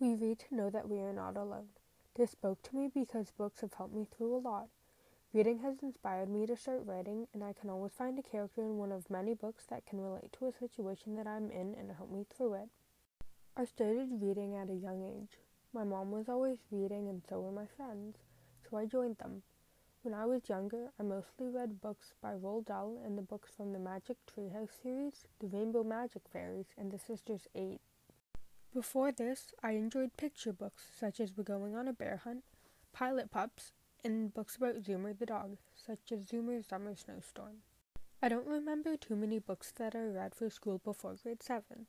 We read to know that we are not alone. This spoke to me because books have helped me through a lot. Reading has inspired me to start writing, and I can always find a character in one of many books that can relate to a situation that I'm in and help me through it. I started reading at a young age. My mom was always reading, and so were my friends, so I joined them. When I was younger, I mostly read books by Roald Dahl and the books from the Magic Treehouse series, The Rainbow Magic Fairies, and The Sisters Eight. Before this, I enjoyed picture books such as We're Going on a Bear Hunt, Pilot Pups, and books about Zoomer the dog, such as Zoomer's Summer Snowstorm. I don't remember too many books that I read for school before grade 7.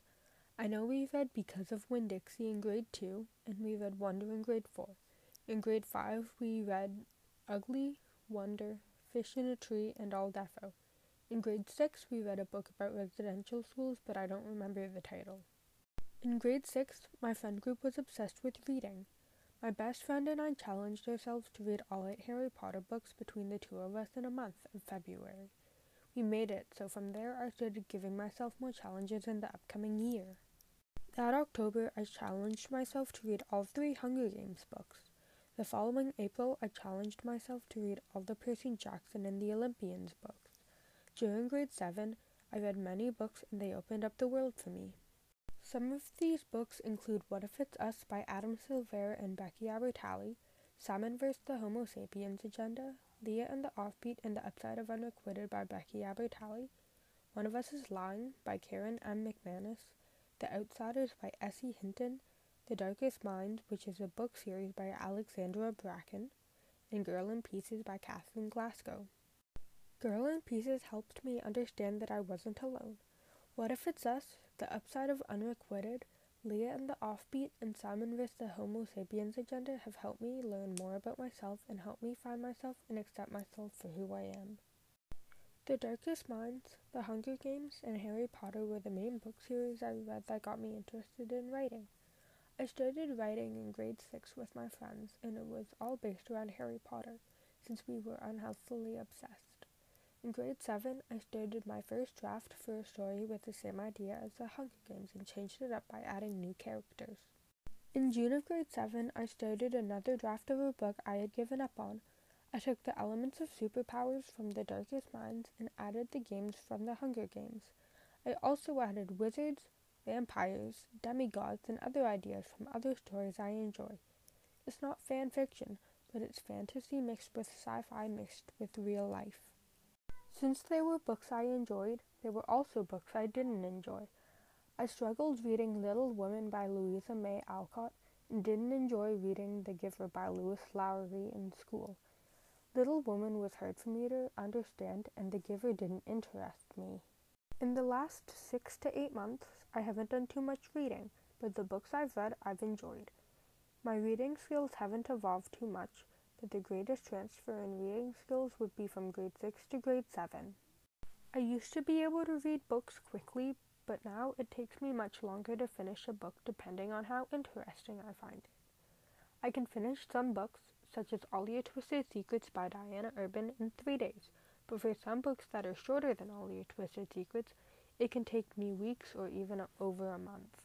I know we read Because of Winn Dixie in grade 2, and we read Wonder in grade 4. In grade 5, we read Ugly, Wonder, Fish in a Tree, and El Deafo. In grade 6, we read a book about residential schools, but I don't remember the title. In grade 6, my friend group was obsessed with reading. My best friend and I challenged ourselves to read all eight Harry Potter books between the two of us in a month of February. We made it, so from there I started giving myself more challenges in the upcoming year. That October, I challenged myself to read all three Hunger Games books. The following April, I challenged myself to read all the Percy Jackson and the Olympians books. During grade 7, I read many books and they opened up the world for me. Some of these books include What If It's Us by Adam Silvera and Becky Albertalli, Simon vs. the Homo Sapiens Agenda, Leah and the Offbeat and the Upside of Unrequited by Becky Albertalli, One of Us is Lying by Karen M. McManus, The Outsiders by S.E. Hinton, the Darkest Minds, which is a book series by Alexandra Bracken, and Girl in Pieces by Kathleen Glasgow. Girl in Pieces helped me understand that I wasn't alone. What if it's us, the upside of Unrequited, Leah and the Offbeat, and Simon vs. the Homo sapiens agenda have helped me learn more about myself and help me find myself and accept myself for who I am. The Darkest Minds, The Hunger Games, and Harry Potter were the main book series I read that got me interested in writing. I started writing in grade 6 with my friends, and it was all based around Harry Potter, since we were unhealthily obsessed. In grade 7, I started my first draft for a story with the same idea as the Hunger Games and changed it up by adding new characters. In June of grade 7, I started another draft of a book I had given up on. I took the elements of superpowers from the Darkest Minds and added the games from the Hunger Games. I also added wizards, vampires, demigods, and other ideas from other stories I enjoy. It's not fan fiction, but it's fantasy mixed with sci fi mixed with real life. Since they were books I enjoyed, there were also books I didn't enjoy. I struggled reading Little Women by Louisa May Alcott and didn't enjoy reading The Giver by Lois Lowry in school. Little Woman was hard for me to understand, and The Giver didn't interest me. In the last six to eight months, I haven't done too much reading, but the books I've read I've enjoyed. My reading skills haven't evolved too much, the greatest transfer in reading skills would be from grade 6 to grade 7. I used to be able to read books quickly, but now it takes me much longer to finish a book depending on how interesting I find it. I can finish some books, such as All Your Twisted Secrets by Diana Urban, in three days, but for some books that are shorter than All Your Twisted Secrets, it can take me weeks or even over a month.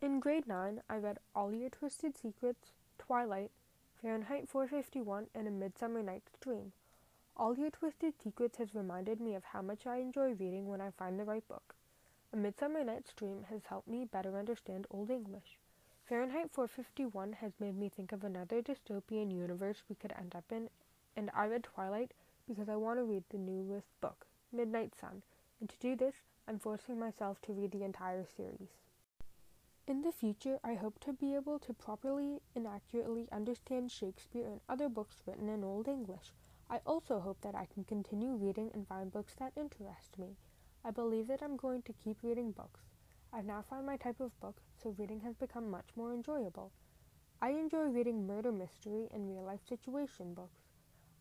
In grade 9, I read All Your Twisted Secrets, Twilight, Fahrenheit 451, and A Midsummer Night's Dream. All Your Twisted Secrets has reminded me of how much I enjoy reading when I find the right book. A Midsummer Night's Dream has helped me better understand Old English. Fahrenheit 451 has made me think of another dystopian universe we could end up in, and I read Twilight because I want to read the newest book, Midnight Sun, and to do this, I'm forcing myself to read the entire series. In the future, I hope to be able to properly and accurately understand Shakespeare and other books written in Old English. I also hope that I can continue reading and find books that interest me. I believe that I'm going to keep reading books. I've now found my type of book, so reading has become much more enjoyable. I enjoy reading murder mystery and real life situation books.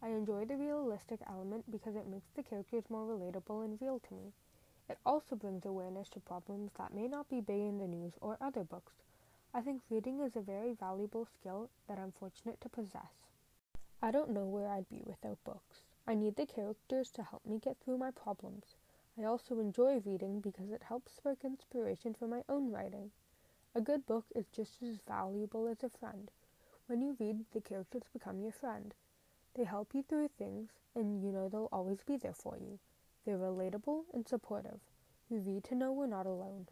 I enjoy the realistic element because it makes the characters more relatable and real to me. It also brings awareness to problems that may not be big in the news or other books. I think reading is a very valuable skill that I'm fortunate to possess. I don't know where I'd be without books. I need the characters to help me get through my problems. I also enjoy reading because it helps spark inspiration for my own writing. A good book is just as valuable as a friend. When you read, the characters become your friend. They help you through things, and you know they'll always be there for you. They're relatable and supportive. You need to know we're not alone.